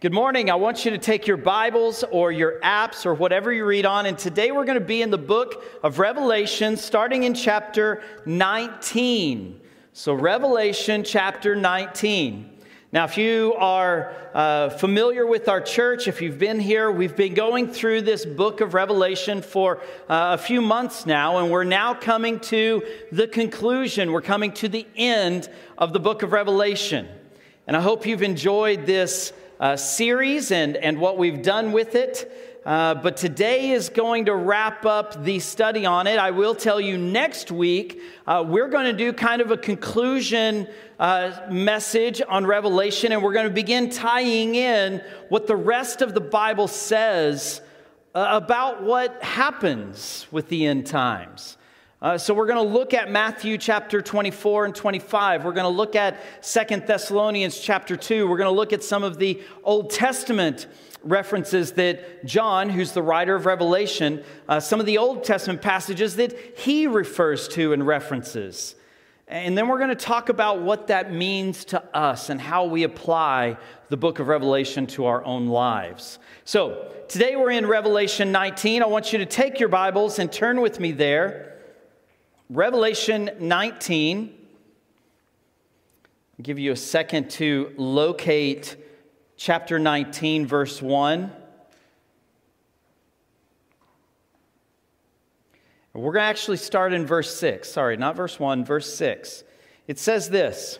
Good morning. I want you to take your Bibles or your apps or whatever you read on. And today we're going to be in the book of Revelation, starting in chapter 19. So, Revelation chapter 19. Now, if you are uh, familiar with our church, if you've been here, we've been going through this book of Revelation for uh, a few months now, and we're now coming to the conclusion. We're coming to the end of the book of Revelation. And I hope you've enjoyed this uh, series and, and what we've done with it. Uh, but today is going to wrap up the study on it. I will tell you next week, uh, we're going to do kind of a conclusion uh, message on Revelation, and we're going to begin tying in what the rest of the Bible says uh, about what happens with the end times. Uh, so we're going to look at Matthew chapter 24 and 25. We're going to look at Second Thessalonians chapter 2. We're going to look at some of the Old Testament references that John, who's the writer of Revelation, uh, some of the Old Testament passages that he refers to and references. And then we're going to talk about what that means to us and how we apply the book of Revelation to our own lives. So today we're in Revelation 19. I want you to take your Bibles and turn with me there. Revelation 19. I'll give you a second to locate chapter 19, verse 1. We're going to actually start in verse 6. Sorry, not verse 1, verse 6. It says this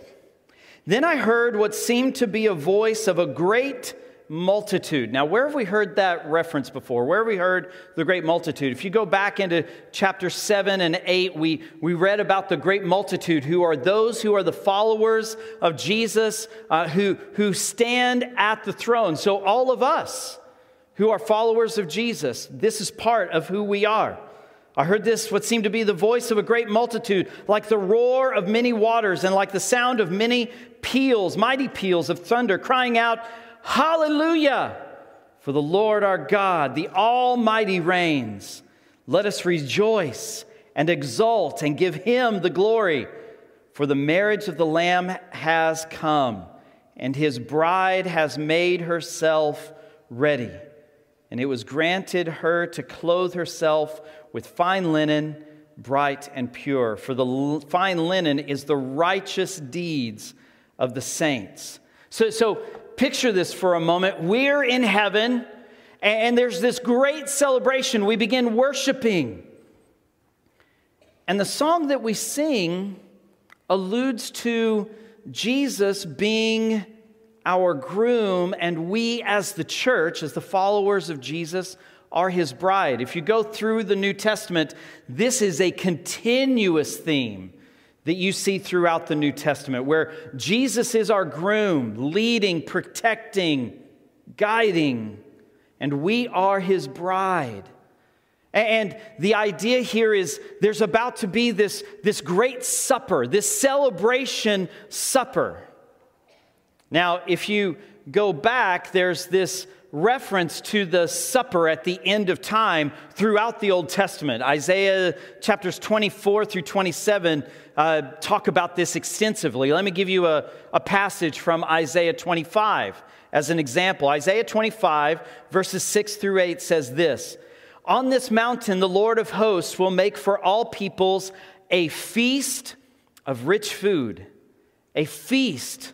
Then I heard what seemed to be a voice of a great multitude. Now, where have we heard that reference before? Where have we heard the great multitude? If you go back into chapter 7 and 8, we, we read about the great multitude who are those who are the followers of Jesus, uh, who, who stand at the throne. So, all of us who are followers of Jesus, this is part of who we are. I heard this, what seemed to be the voice of a great multitude, like the roar of many waters and like the sound of many peals, mighty peals of thunder, crying out, Hallelujah! For the Lord our God, the Almighty, reigns. Let us rejoice and exult and give him the glory. For the marriage of the Lamb has come, and his bride has made herself ready. And it was granted her to clothe herself with fine linen, bright and pure. For the fine linen is the righteous deeds of the saints. So, so picture this for a moment. We're in heaven, and there's this great celebration. We begin worshiping. And the song that we sing alludes to Jesus being our groom, and we, as the church, as the followers of Jesus, are his bride. If you go through the New Testament, this is a continuous theme that you see throughout the New Testament, where Jesus is our groom, leading, protecting, guiding, and we are his bride. And the idea here is there's about to be this, this great supper, this celebration supper. Now, if you go back, there's this reference to the supper at the end of time throughout the Old Testament. Isaiah chapters 24 through 27 uh, talk about this extensively. Let me give you a, a passage from Isaiah 25 as an example. Isaiah 25, verses 6 through 8 says this On this mountain, the Lord of hosts will make for all peoples a feast of rich food, a feast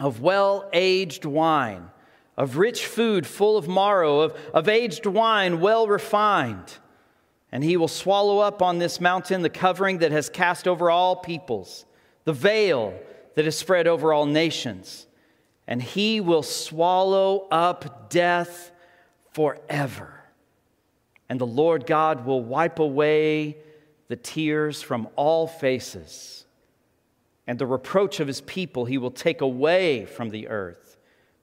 of well aged wine of rich food full of marrow, of, of aged wine well refined. And he will swallow up on this mountain the covering that has cast over all peoples, the veil that is spread over all nations. And he will swallow up death forever. And the Lord God will wipe away the tears from all faces. And the reproach of his people he will take away from the earth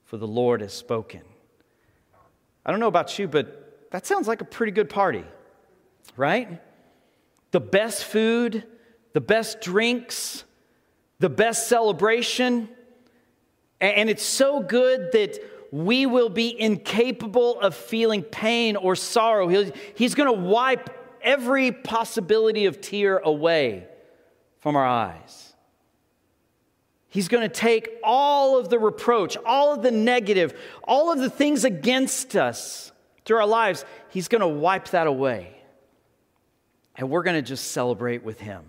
for the Lord has spoken. I don't know about you, but that sounds like a pretty good party, right? The best food, the best drinks, the best celebration. And it's so good that we will be incapable of feeling pain or sorrow. He's going to wipe every possibility of tear away from our eyes. He's going to take all of the reproach, all of the negative, all of the things against us through our lives. He's going to wipe that away. And we're going to just celebrate with Him.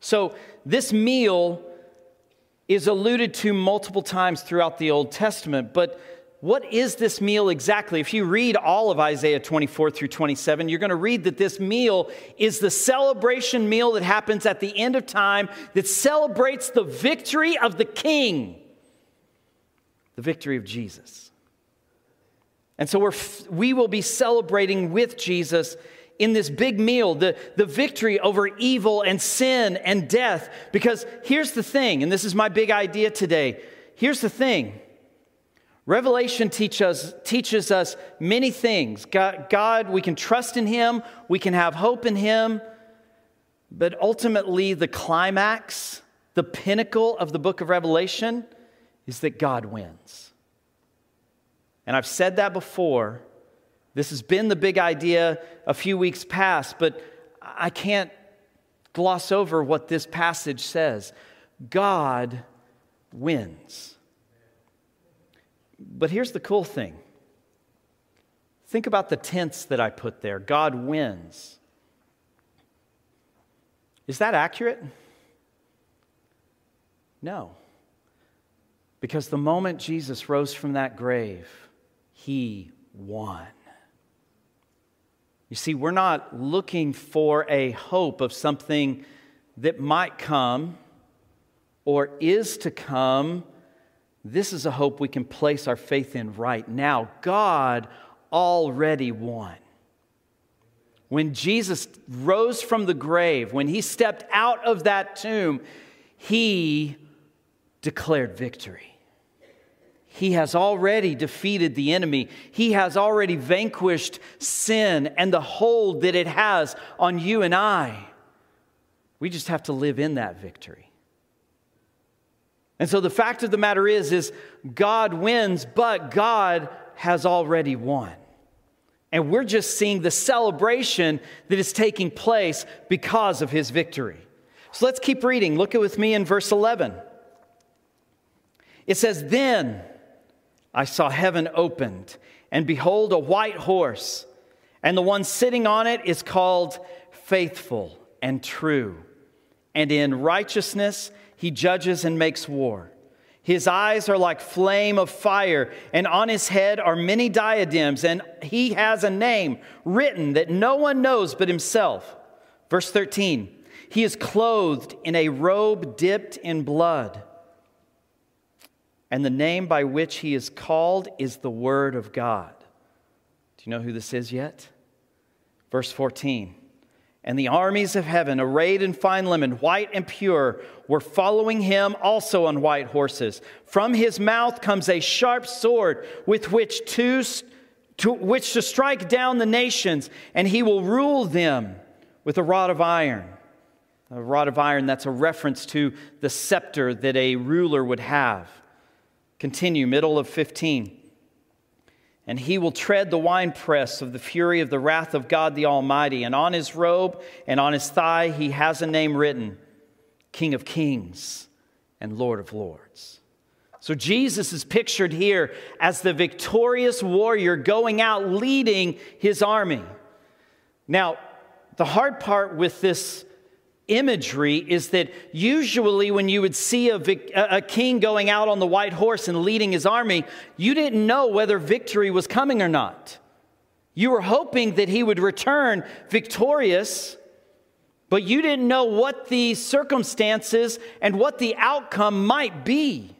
So, this meal is alluded to multiple times throughout the Old Testament, but what is this meal exactly? If you read all of Isaiah 24 through 27, you're going to read that this meal is the celebration meal that happens at the end of time that celebrates the victory of the king, the victory of Jesus. And so we're, we will be celebrating with Jesus in this big meal, the, the victory over evil and sin and death. Because here's the thing, and this is my big idea today. Here's the thing Revelation teach us, teaches us many things. God, God, we can trust in Him, we can have hope in Him, but ultimately, the climax, the pinnacle of the book of Revelation is that God wins. And I've said that before. This has been the big idea a few weeks past, but I can't gloss over what this passage says. God wins. But here's the cool thing think about the tense that I put there God wins. Is that accurate? No. Because the moment Jesus rose from that grave, he won. You see, we're not looking for a hope of something that might come or is to come this is a hope we can place our faith in right now. God already won. When Jesus rose from the grave, when he stepped out of that tomb, he declared victory. He has already defeated the enemy. He has already vanquished sin and the hold that it has on you and I. We just have to live in that victory. And so the fact of the matter is is God wins, but God has already won. And we're just seeing the celebration that is taking place because of his victory. So let's keep reading. Look at with me in verse 11. It says, Then I saw heaven opened, and behold, a white horse, and the one sitting on it is called Faithful and True, and in righteousness he judges and makes war. His eyes are like flame of fire, and on his head are many diadems, and he has a name written that no one knows but himself. Verse 13 He is clothed in a robe dipped in blood, and the name by which he is called is the Word of God. Do you know who this is yet? Verse 14 and the armies of heaven, arrayed in fine linen, white and pure, were following him also on white horses. From his mouth comes a sharp sword with which to, to, which to strike down the nations, and he will rule them with a rod of iron. A rod of iron, that's a reference to the scepter that a ruler would have. Continue, middle of 15 and he will tread the winepress of the fury of the wrath of God the Almighty. And on his robe and on his thigh he has a name written King of Kings and Lord of Lords. So Jesus is pictured here as the victorious warrior going out leading his army. Now, the hard part with this imagery is that usually when you would see a, a, king going out on the white horse and leading his army, you didn't know whether victory was coming or not. You were hoping that he would return victorious, but you didn't know what the circumstances and what the outcome might be.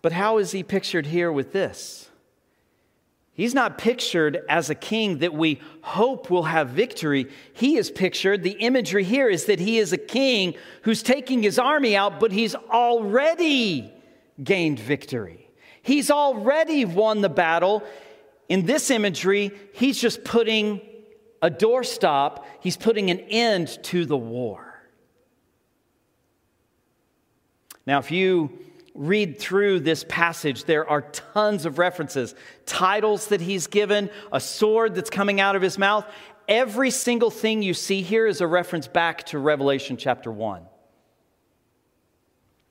But how is he pictured here with this? He's not pictured as a king that we hope will have victory. He is pictured, the imagery here is that he is a king who's taking his army out, but he's already gained victory. He's already won the battle. In this imagery, he's just putting a doorstop, he's putting an end to the war. Now, if you read through this passage, there are tons of references, titles that he's given, a sword that's coming out of his mouth. Every single thing you see here is a reference back to Revelation chapter 1.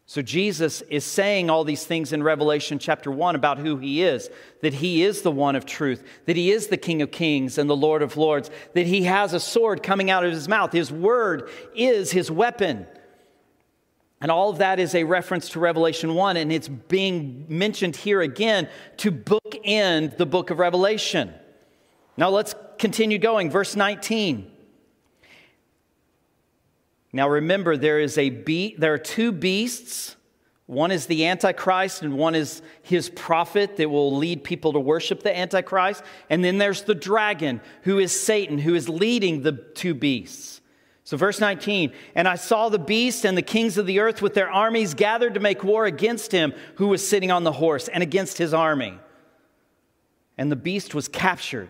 So Jesus is saying all these things in Revelation chapter 1 about who he is that he is the one of truth, that he is the King of kings and the Lord of lords, that he has a sword coming out of his mouth. His word is his weapon. And all of that is a reference to Revelation 1, and it's being mentioned here again to bookend the book of Revelation. Now let's continue going. Verse 19. Now remember, there is a be- there are two beasts. One is the Antichrist, and one is his prophet that will lead people to worship the Antichrist. And then there's the dragon, who is Satan, who is leading the two beasts. So, verse 19, and I saw the beast and the kings of the earth with their armies gathered to make war against him who was sitting on the horse and against his army. And the beast was captured,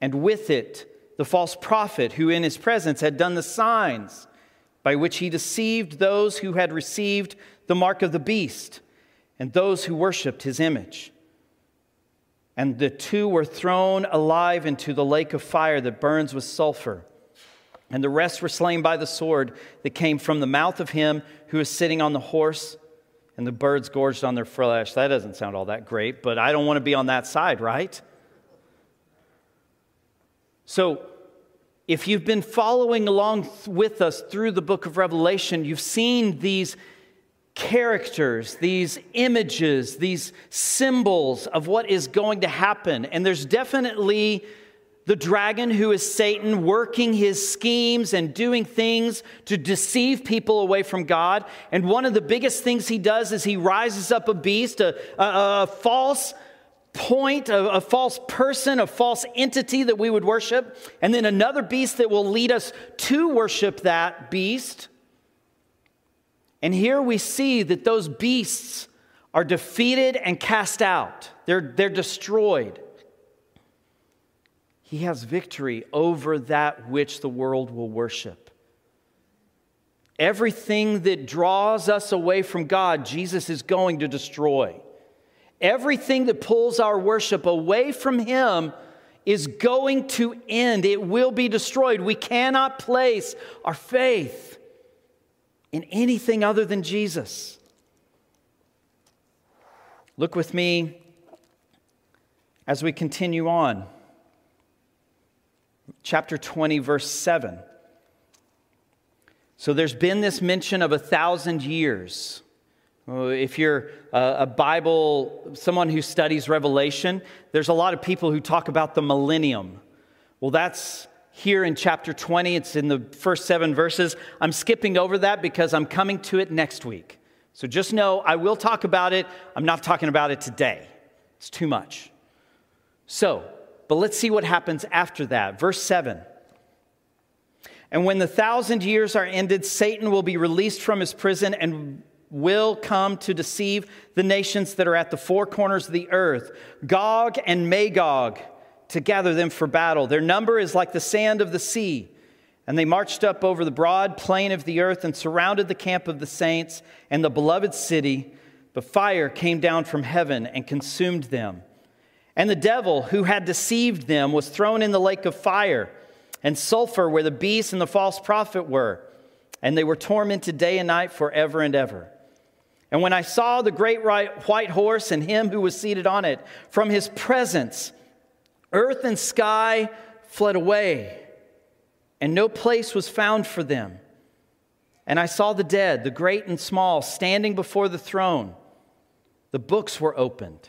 and with it the false prophet who in his presence had done the signs by which he deceived those who had received the mark of the beast and those who worshiped his image. And the two were thrown alive into the lake of fire that burns with sulfur. And the rest were slain by the sword that came from the mouth of him who was sitting on the horse, and the birds gorged on their flesh. That doesn't sound all that great, but I don't want to be on that side, right? So, if you've been following along with us through the book of Revelation, you've seen these characters, these images, these symbols of what is going to happen. And there's definitely the dragon, who is Satan, working his schemes and doing things to deceive people away from God. And one of the biggest things he does is he rises up a beast, a, a, a false point, a, a false person, a false entity that we would worship, and then another beast that will lead us to worship that beast. And here we see that those beasts are defeated and cast out, they're, they're destroyed. He has victory over that which the world will worship. Everything that draws us away from God, Jesus is going to destroy. Everything that pulls our worship away from Him is going to end. It will be destroyed. We cannot place our faith in anything other than Jesus. Look with me as we continue on. Chapter 20, verse 7. So there's been this mention of a thousand years. If you're a Bible, someone who studies Revelation, there's a lot of people who talk about the millennium. Well, that's here in chapter 20. It's in the first seven verses. I'm skipping over that because I'm coming to it next week. So just know I will talk about it. I'm not talking about it today, it's too much. So, but let's see what happens after that. Verse 7. And when the thousand years are ended, Satan will be released from his prison and will come to deceive the nations that are at the four corners of the earth, Gog and Magog, to gather them for battle. Their number is like the sand of the sea. And they marched up over the broad plain of the earth and surrounded the camp of the saints and the beloved city. But fire came down from heaven and consumed them. And the devil who had deceived them was thrown in the lake of fire and sulfur where the beast and the false prophet were. And they were tormented day and night forever and ever. And when I saw the great white horse and him who was seated on it, from his presence, earth and sky fled away, and no place was found for them. And I saw the dead, the great and small, standing before the throne. The books were opened.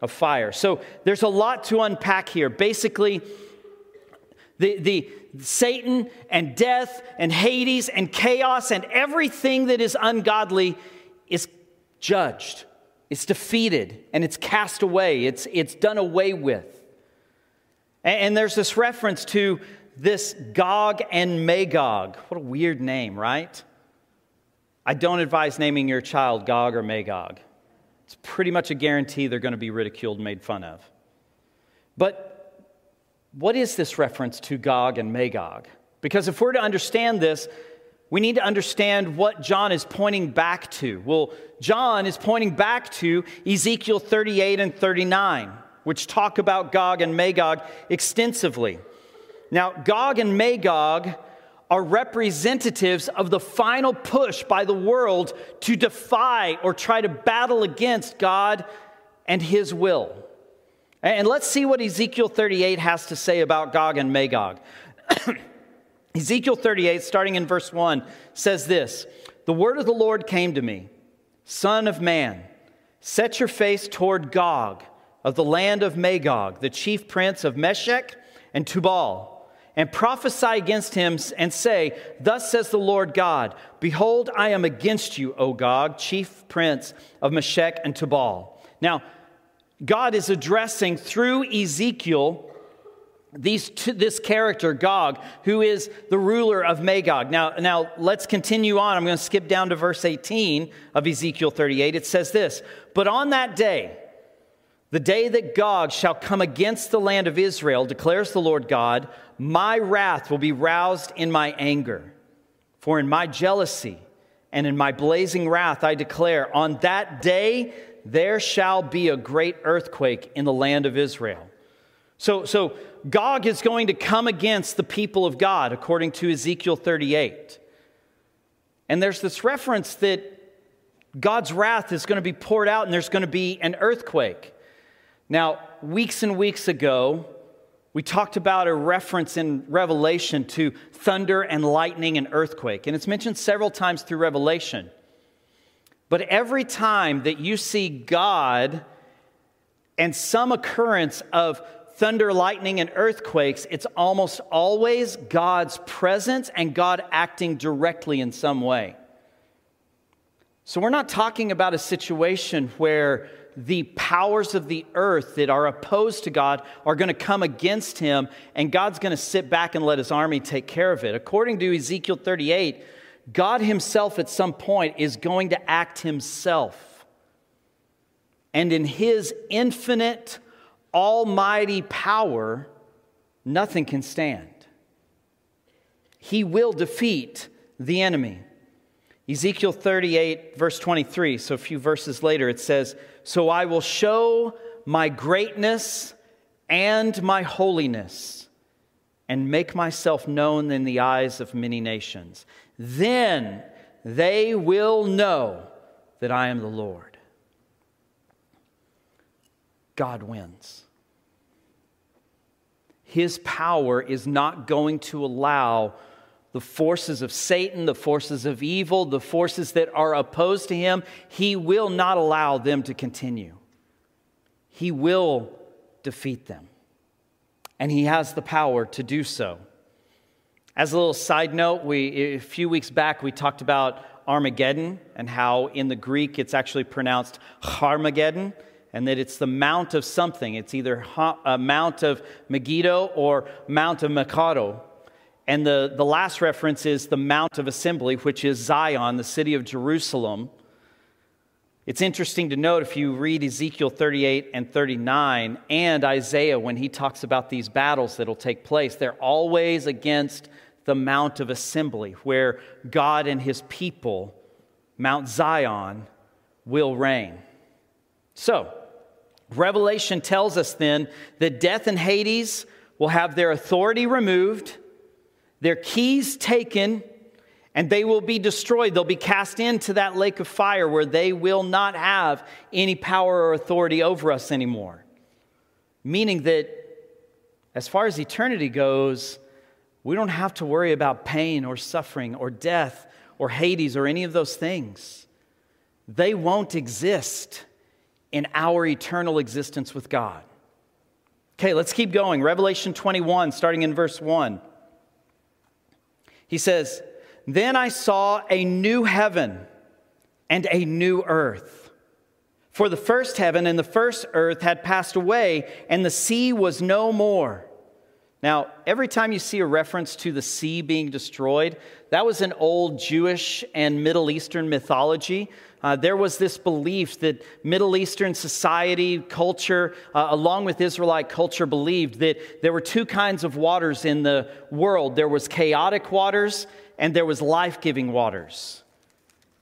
of fire. So there's a lot to unpack here. Basically, the, the Satan and death and Hades and chaos and everything that is ungodly is judged. It's defeated and it's cast away. It's, it's done away with. And, and there's this reference to this Gog and Magog. What a weird name, right? I don't advise naming your child Gog or Magog. It's pretty much a guarantee they're going to be ridiculed and made fun of. But what is this reference to Gog and Magog? Because if we're to understand this, we need to understand what John is pointing back to. Well, John is pointing back to Ezekiel 38 and 39, which talk about Gog and Magog extensively. Now, Gog and Magog are representatives of the final push by the world to defy or try to battle against God and His will. And let's see what Ezekiel 38 has to say about Gog and Magog. Ezekiel 38, starting in verse 1, says this The word of the Lord came to me, Son of man, set your face toward Gog of the land of Magog, the chief prince of Meshech and Tubal and prophesy against him and say, Thus says the Lord God, Behold, I am against you, O Gog, chief prince of Meshech and Tubal. Now, God is addressing through Ezekiel these, this character, Gog, who is the ruler of Magog. Now, now, let's continue on. I'm going to skip down to verse 18 of Ezekiel 38. It says this But on that day, the day that Gog shall come against the land of Israel, declares the Lord God, my wrath will be roused in my anger. For in my jealousy and in my blazing wrath I declare, on that day there shall be a great earthquake in the land of Israel. So, so Gog is going to come against the people of God, according to Ezekiel 38. And there's this reference that God's wrath is going to be poured out and there's going to be an earthquake. Now, weeks and weeks ago, we talked about a reference in Revelation to thunder and lightning and earthquake, and it's mentioned several times through Revelation. But every time that you see God and some occurrence of thunder, lightning, and earthquakes, it's almost always God's presence and God acting directly in some way. So we're not talking about a situation where the powers of the earth that are opposed to God are going to come against him, and God's going to sit back and let his army take care of it. According to Ezekiel 38, God himself at some point is going to act himself. And in his infinite, almighty power, nothing can stand. He will defeat the enemy. Ezekiel 38, verse 23, so a few verses later, it says, So I will show my greatness and my holiness and make myself known in the eyes of many nations. Then they will know that I am the Lord. God wins. His power is not going to allow the forces of Satan, the forces of evil, the forces that are opposed to him, he will not allow them to continue. He will defeat them. And he has the power to do so. As a little side note, we, a few weeks back we talked about Armageddon and how in the Greek it's actually pronounced Harmageddon and that it's the mount of something. It's either a uh, mount of Megiddo or mount of Mikado. And the, the last reference is the Mount of Assembly, which is Zion, the city of Jerusalem. It's interesting to note if you read Ezekiel 38 and 39 and Isaiah when he talks about these battles that'll take place, they're always against the Mount of Assembly, where God and his people, Mount Zion, will reign. So, Revelation tells us then that death and Hades will have their authority removed their keys taken, and they will be destroyed. They'll be cast into that lake of fire where they will not have any power or authority over us anymore. Meaning that, as far as eternity goes, we don't have to worry about pain or suffering or death or Hades or any of those things. They won't exist in our eternal existence with God. Okay, let's keep going. Revelation 21, starting in verse 1. He says, Then I saw a new heaven and a new earth. For the first heaven and the first earth had passed away, and the sea was no more. Now, every time you see a reference to the sea being destroyed, that was an old Jewish and Middle Eastern mythology Uh, there was this belief that Middle Eastern society, culture, uh, along with Israelite culture, believed that there were two kinds of waters in the world there was chaotic waters and there was life giving waters.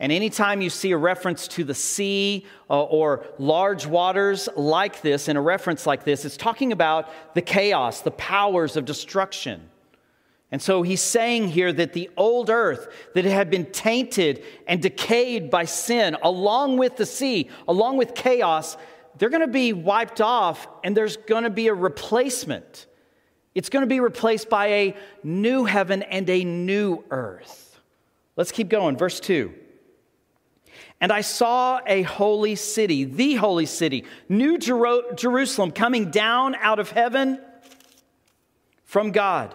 And anytime you see a reference to the sea uh, or large waters like this, in a reference like this, it's talking about the chaos, the powers of destruction. And so he's saying here that the old earth that had been tainted and decayed by sin, along with the sea, along with chaos, they're going to be wiped off and there's going to be a replacement. It's going to be replaced by a new heaven and a new earth. Let's keep going. Verse 2. And I saw a holy city, the holy city, New Jerusalem, coming down out of heaven from God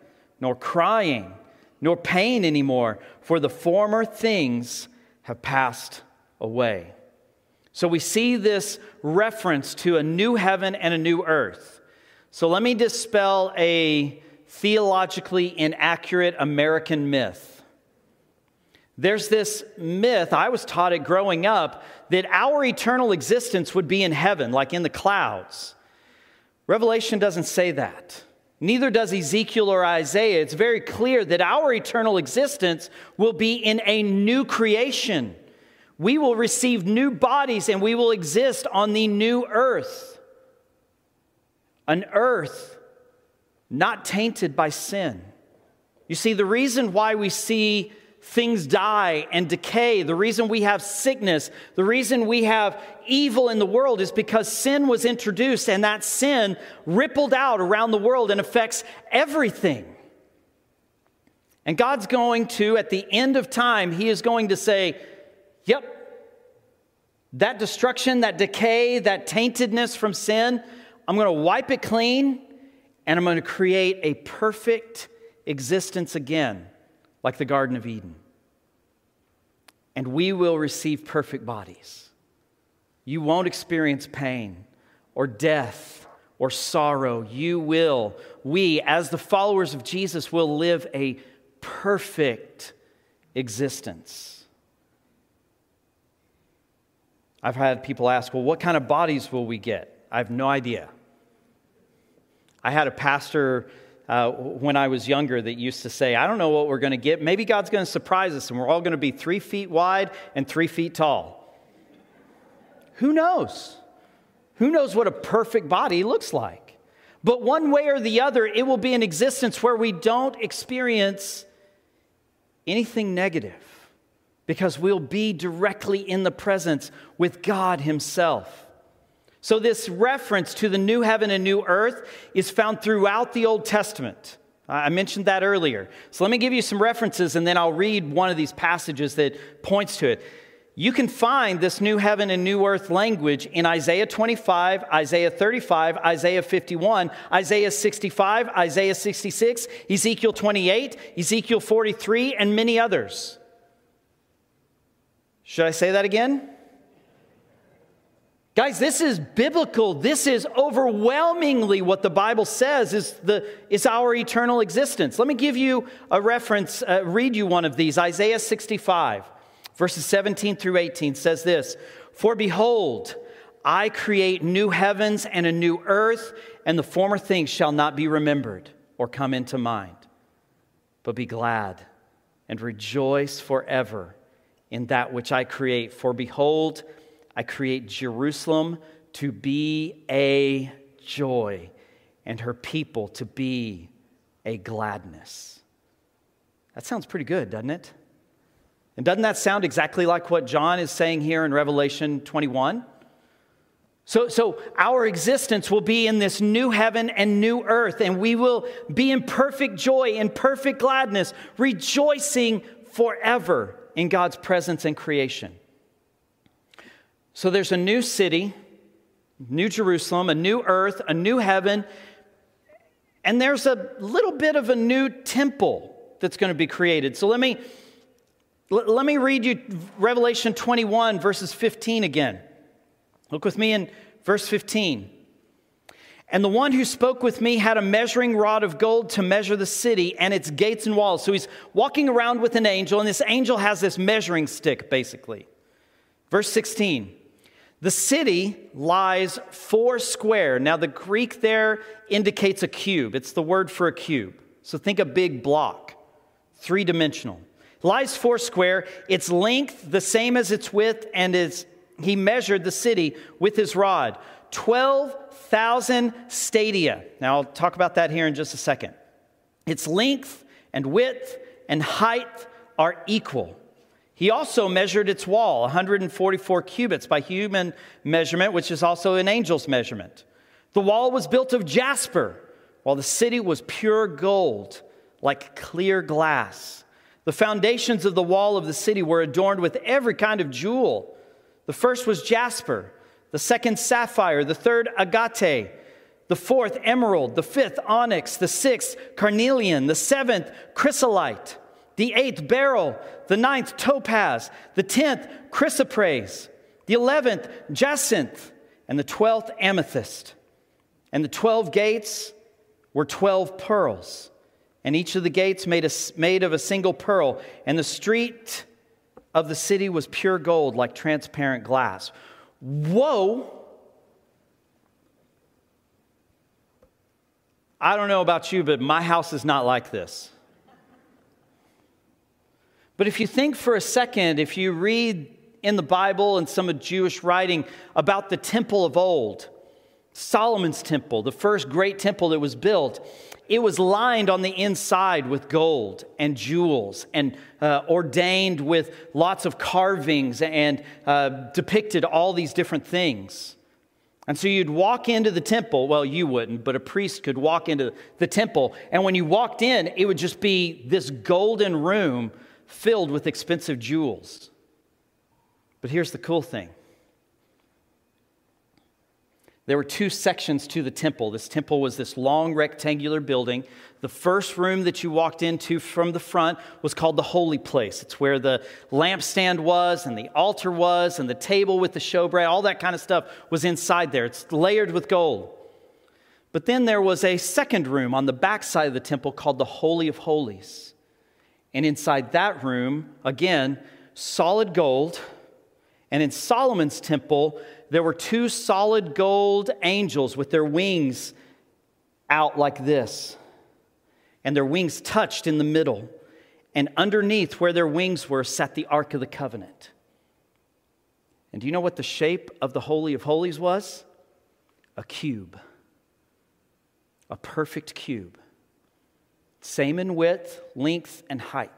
nor crying, nor pain anymore, for the former things have passed away. So we see this reference to a new heaven and a new earth. So let me dispel a theologically inaccurate American myth. There's this myth, I was taught it growing up, that our eternal existence would be in heaven, like in the clouds. Revelation doesn't say that. Neither does Ezekiel or Isaiah. It's very clear that our eternal existence will be in a new creation. We will receive new bodies and we will exist on the new earth. An earth not tainted by sin. You see, the reason why we see things die and decay, the reason we have sickness, the reason we have evil in the world is because sin was introduced and that sin rippled out around the world and affects everything. And God's going to, at the end of time, He is going to say, Yep, that destruction, that decay, that taintedness from sin, I'm going to wipe it clean and I'm going to create a perfect existence again like the Garden of Eden. And we will receive perfect bodies. You won't experience pain or death or sorrow. You will, we, as the followers of Jesus, will live a perfect existence. I've had people ask, well, what kind of bodies will we get? I have no idea. I had a pastor uh, when I was younger that used to say, I don't know what we're going to get. Maybe God's going to surprise us and we're all going to be three feet wide and three feet tall. Who knows? Who knows what a perfect body looks like? But one way or the other, it will be an existence where we don't experience anything negative because we'll be directly in the presence with God Himself. So, this reference to the new heaven and new earth is found throughout the Old Testament. I mentioned that earlier. So, let me give you some references and then I'll read one of these passages that points to it. You can find this new heaven and new earth language in Isaiah 25, Isaiah 35, Isaiah 51, Isaiah 65, Isaiah 66, Ezekiel 28, Ezekiel 43, and many others. Should I say that again? Guys, this is biblical. This is overwhelmingly what the Bible says is, the, is our eternal existence. Let me give you a reference, uh, read you one of these. Isaiah 65, verses 17 through 18 says this For behold, I create new heavens and a new earth, and the former things shall not be remembered or come into mind. But be glad and rejoice forever in that which I create. For behold, I create Jerusalem to be a joy and her people to be a gladness. That sounds pretty good, doesn't it? And doesn't that sound exactly like what John is saying here in Revelation 21? So, so our existence will be in this new heaven and new earth, and we will be in perfect joy and perfect gladness, rejoicing forever in God's presence and creation. So there's a new city, New Jerusalem, a new earth, a new heaven, and there's a little bit of a new temple that's going to be created. So let me let me read you Revelation 21 verses 15 again. Look with me in verse 15. And the one who spoke with me had a measuring rod of gold to measure the city and its gates and walls. So he's walking around with an angel, and this angel has this measuring stick, basically. Verse 16 The city lies four square. Now, the Greek there indicates a cube, it's the word for a cube. So think a big block, three dimensional. Lies four square, its length the same as its width, and its, he measured the city with his rod. 12,000 stadia. Now, I'll talk about that here in just a second. Its length and width and height are equal. He also measured its wall, 144 cubits by human measurement, which is also an angel's measurement. The wall was built of jasper, while the city was pure gold, like clear glass. The foundations of the wall of the city were adorned with every kind of jewel. The first was jasper the second sapphire, the third agate, the fourth emerald, the fifth onyx, the sixth carnelian, the seventh chrysolite, the eighth beryl, the ninth topaz, the tenth chrysoprase, the eleventh jacinth, and the twelfth amethyst. And the twelve gates were twelve pearls, and each of the gates made, a, made of a single pearl, and the street of the city was pure gold like transparent glass. Whoa! I don't know about you, but my house is not like this. But if you think for a second, if you read in the Bible and some of Jewish writing about the temple of old, Solomon's temple, the first great temple that was built, it was lined on the inside with gold and jewels and uh, ordained with lots of carvings and uh, depicted all these different things. And so you'd walk into the temple. Well, you wouldn't, but a priest could walk into the temple. And when you walked in, it would just be this golden room filled with expensive jewels. But here's the cool thing there were two sections to the temple. This temple was this long rectangular building. The first room that you walked into from the front was called the holy place. It's where the lampstand was, and the altar was, and the table with the showbread, all that kind of stuff was inside there. It's layered with gold. But then there was a second room on the back side of the temple called the Holy of Holies. And inside that room, again, solid gold. And in Solomon's temple, there were two solid gold angels with their wings out like this, and their wings touched in the middle. And underneath where their wings were sat the Ark of the Covenant. And do you know what the shape of the Holy of Holies was? A cube, a perfect cube. Same in width, length, and height,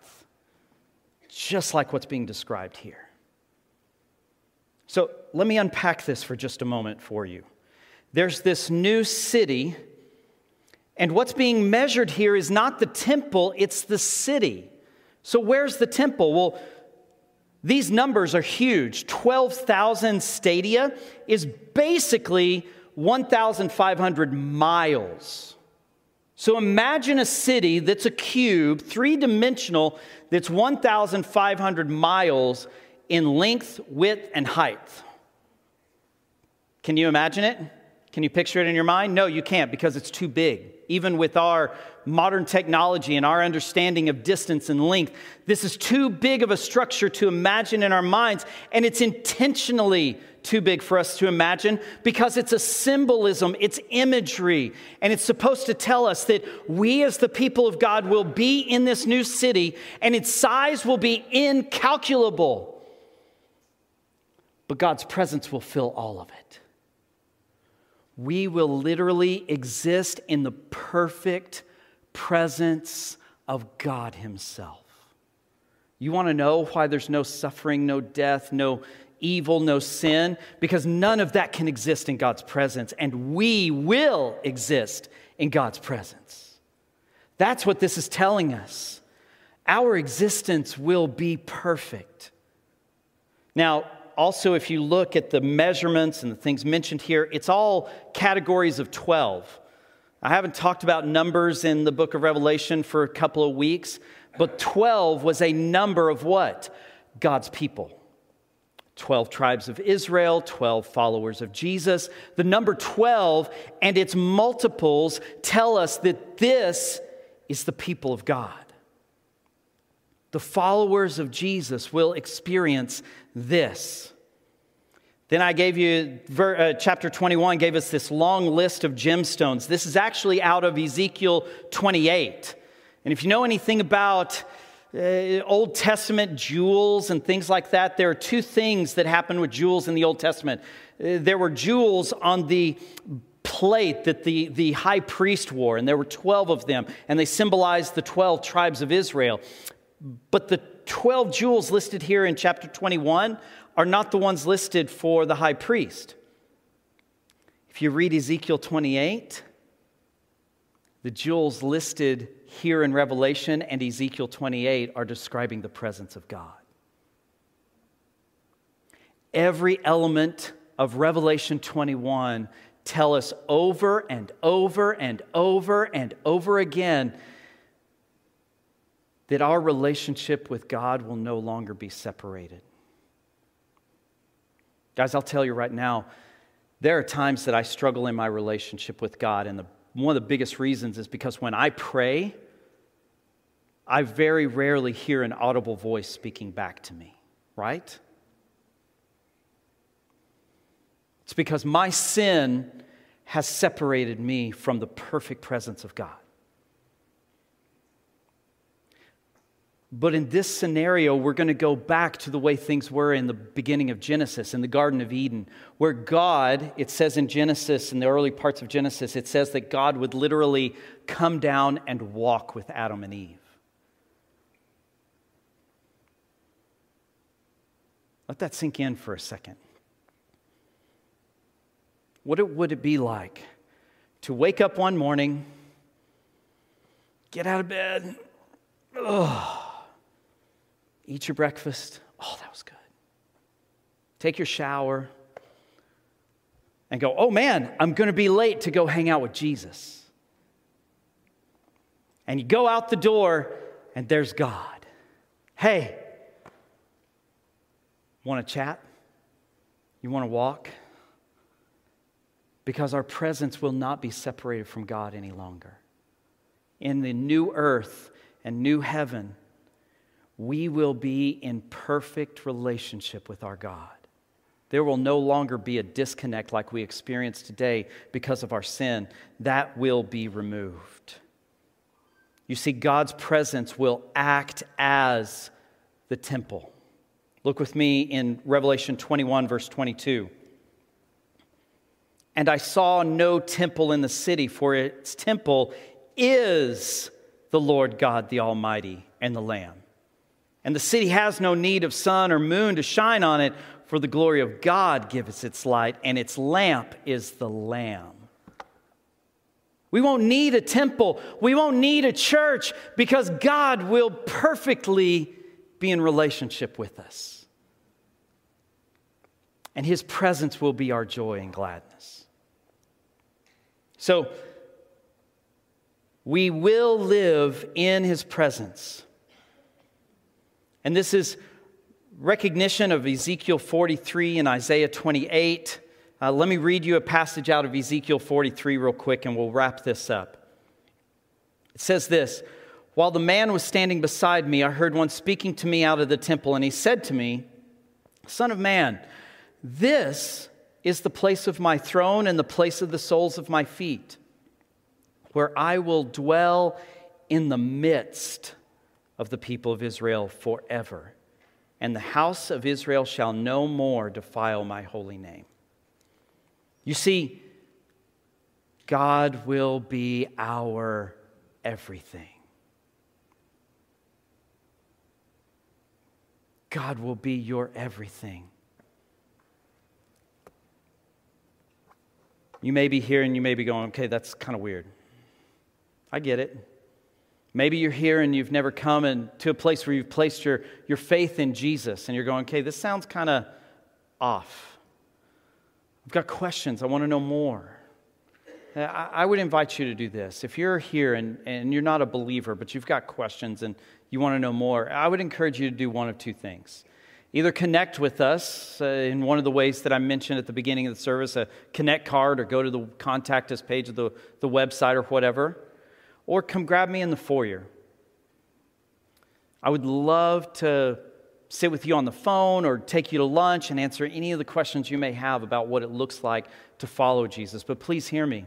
just like what's being described here. So let me unpack this for just a moment for you. There's this new city, and what's being measured here is not the temple, it's the city. So, where's the temple? Well, these numbers are huge. 12,000 stadia is basically 1,500 miles. So imagine a city that's a cube, three dimensional, that's 1,500 miles in length, width, and height. Can you imagine it? Can you picture it in your mind? No, you can't because it's too big. Even with our modern technology and our understanding of distance and length, this is too big of a structure to imagine in our minds, and it's intentionally too big for us to imagine because it's a symbolism, it's imagery, and it's supposed to tell us that we, as the people of God, will be in this new city and its size will be incalculable but God's presence will fill all of it. We will literally exist in the perfect presence of God Himself. You want to know why there's no suffering, no death, no evil, no sin? Because none of that can exist in God's presence, and we will exist in God's presence. That's what this is telling us. Our existence will be perfect. Now, also, if you look at the measurements and the things mentioned here, it's all categories of 12. I haven't talked about numbers in the book of Revelation for a couple of weeks, but 12 was a number of what? God's people. 12 tribes of Israel, 12 followers of Jesus. The number 12 and its multiples tell us that this is the people of God. The followers of Jesus will experience this. Then I gave you, uh, chapter 21 gave us this long list of gemstones. This is actually out of Ezekiel 28. And if you know anything about uh, Old Testament jewels and things like that, there are two things that happen with jewels in the Old Testament. Uh, there were jewels on the plate that the, the high priest wore, and there were 12 of them, and they symbolized the 12 tribes of Israel. But the 12 jewels listed here in chapter 21 are not the ones listed for the high priest. If you read Ezekiel 28, the jewels listed here in Revelation and Ezekiel 28 are describing the presence of God. Every element of Revelation 21 tell us over and over and over and over again that our relationship with God will no longer be separated. Guys, I'll tell you right now, there are times that I struggle in my relationship with God, and the, one of the biggest reasons is because when I pray, I very rarely hear an audible voice speaking back to me, right? It's because my sin has separated me from the perfect presence of God. But in this scenario, we're going to go back to the way things were in the beginning of Genesis, in the Garden of Eden, where God, it says in Genesis, in the early parts of Genesis, it says that God would literally come down and walk with Adam and Eve. Let that sink in for a second. What would it be like to wake up one morning, get out of bed, ugh, eat your breakfast. Oh, that was good. Take your shower and go, oh man, I'm going to be late to go hang out with Jesus. And you go out the door and there's God. Hey, want to chat? You want to walk? Because our presence will not be separated from God any longer. In the new earth and new heaven, we will be in perfect relationship with our God. There will no longer be a disconnect like we experience today because of our sin. That will be removed. You see, God's presence will act as the temple. Look with me in Revelation 21, verse 22. And I saw no temple in the city, for its temple is the Lord God, the Almighty, and the Lamb. And the city has no need of sun or moon to shine on it, for the glory of God gives its light, and its lamp is the Lamb. We won't need a temple. We won't need a church because God will perfectly be in relationship with us. And His presence will be our joy and gladness. So, we will live in His presence. And this is recognition of Ezekiel 43 and Isaiah 28. Uh, let me read you a passage out of Ezekiel 43 real quick and we'll wrap this up. It says this While the man was standing beside me, I heard one speaking to me out of the temple, and he said to me, Son of man, this is the place of my throne and the place of the soles of my feet, where I will dwell in the midst of the people of Israel forever. And the house of Israel shall no more defile my holy name. You see, God will be our everything. God will be your everything. You may be here and you may be going, okay, that's kind of weird. I get it. Maybe you're here and you've never come to a place where you've placed your, your faith in Jesus and you're going, okay, this sounds kind of off. I've got questions. I want to know more. I would invite you to do this. If you're here and, and you're not a believer, but you've got questions and you want to know more, I would encourage you to do one of two things. Either connect with us uh, in one of the ways that I mentioned at the beginning of the service, a connect card, or go to the contact us page of the, the website or whatever, or come grab me in the foyer. I would love to sit with you on the phone or take you to lunch and answer any of the questions you may have about what it looks like to follow Jesus. But please hear me.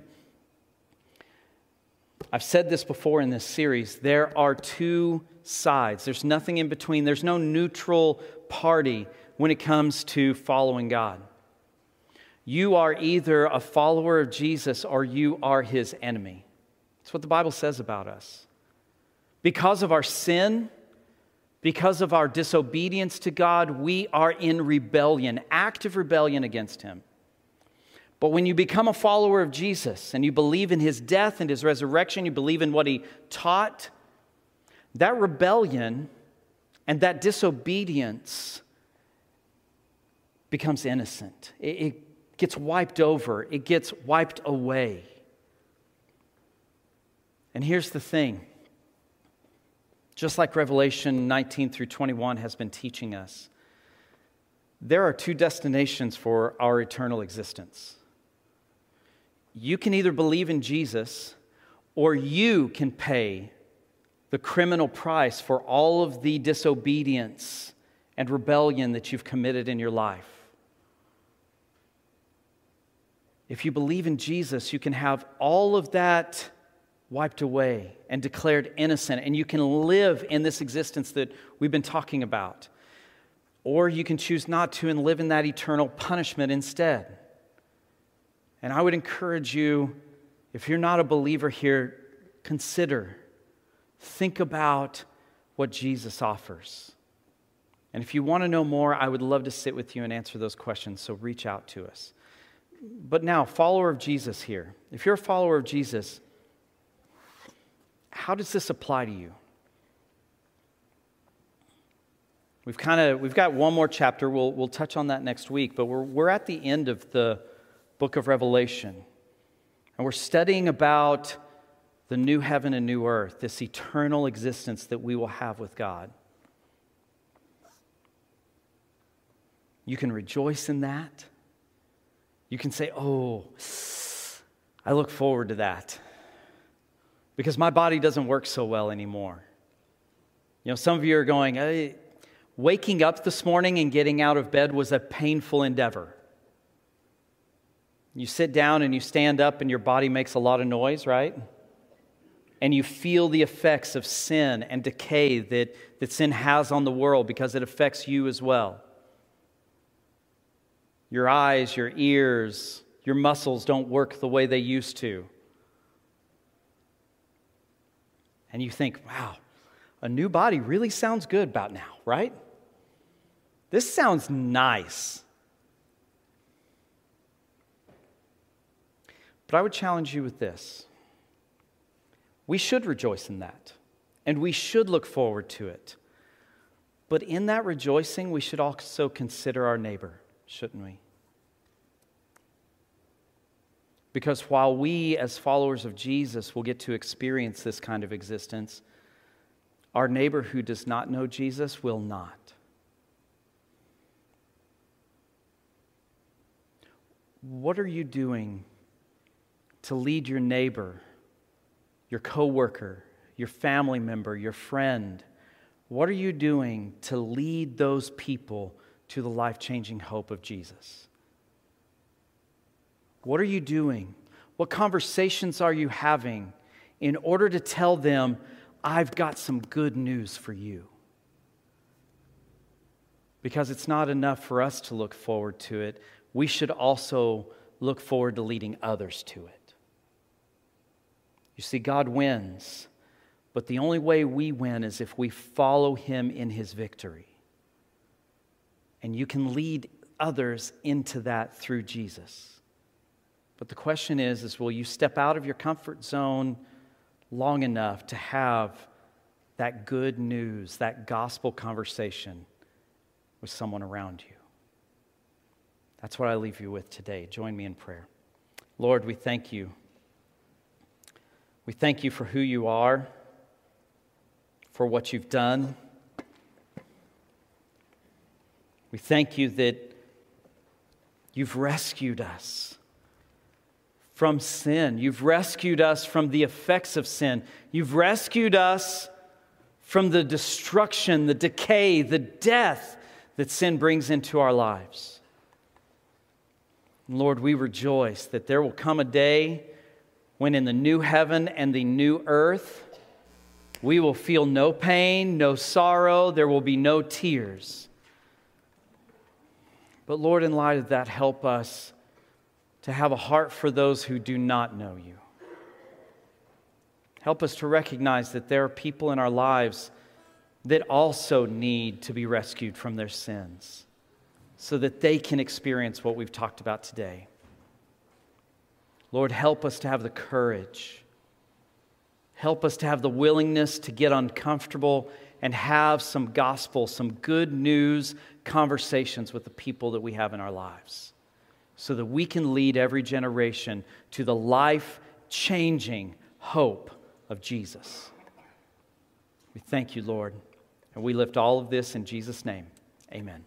I've said this before in this series. There are two sides, there's nothing in between, there's no neutral party when it comes to following God. You are either a follower of Jesus or you are his enemy. That's what the Bible says about us. Because of our sin, because of our disobedience to God, we are in rebellion, active rebellion against Him. But when you become a follower of Jesus and you believe in His death and His resurrection, you believe in what He taught, that rebellion and that disobedience becomes innocent. It, it gets wiped over, it gets wiped away. And here's the thing just like Revelation 19 through 21 has been teaching us, there are two destinations for our eternal existence. You can either believe in Jesus or you can pay the criminal price for all of the disobedience and rebellion that you've committed in your life. If you believe in Jesus, you can have all of that wiped away and declared innocent, and you can live in this existence that we've been talking about. Or you can choose not to and live in that eternal punishment instead. And I would encourage you, if you're not a believer here, consider, think about what Jesus offers. And if you want to know more, I would love to sit with you and answer those questions, so reach out to us. But now, follower of Jesus here. If you're a follower of Jesus, how does this apply to you? We've kind of we've got one more chapter. We'll we'll touch on that next week, but we're we're at the end of the book of Revelation. And we're studying about the new heaven and new earth, this eternal existence that we will have with God. You can rejoice in that. You can say, Oh, I look forward to that because my body doesn't work so well anymore. You know, some of you are going, hey, waking up this morning and getting out of bed was a painful endeavor. You sit down and you stand up, and your body makes a lot of noise, right? And you feel the effects of sin and decay that, that sin has on the world because it affects you as well. Your eyes, your ears, your muscles don't work the way they used to. And you think, wow, a new body really sounds good about now, right? This sounds nice. But I would challenge you with this. We should rejoice in that, and we should look forward to it. But in that rejoicing, we should also consider our neighbor, shouldn't we? Because while we, as followers of Jesus, will get to experience this kind of existence, our neighbor who does not know Jesus will not. What are you doing to lead your neighbor, your coworker, your family member, your friend? What are you doing to lead those people to the life changing hope of Jesus? What are you doing? What conversations are you having in order to tell them, I've got some good news for you? Because it's not enough for us to look forward to it, we should also look forward to leading others to it. You see, God wins, but the only way we win is if we follow Him in His victory. And you can lead others into that through Jesus. But the question is, is will you step out of your comfort zone long enough to have that good news, that gospel conversation with someone around you? That's what I leave you with today. Join me in prayer. Lord, we thank you. We thank you for who you are, for what you've done. We thank you that you've rescued us from sin. You've rescued us from the effects of sin. You've rescued us from the destruction, the decay, the death that sin brings into our lives. Lord, we rejoice that there will come a day when in the new heaven and the new earth, we will feel no pain, no sorrow, there will be no tears. But Lord, in light of that, help us to have a heart for those who do not know you. Help us to recognize that there are people in our lives that also need to be rescued from their sins so that they can experience what we've talked about today. Lord, help us to have the courage. Help us to have the willingness to get uncomfortable and have some gospel, some good news conversations with the people that we have in our lives so that we can lead every generation to the life changing hope of Jesus. We thank you, Lord, and we lift all of this in Jesus' name. Amen.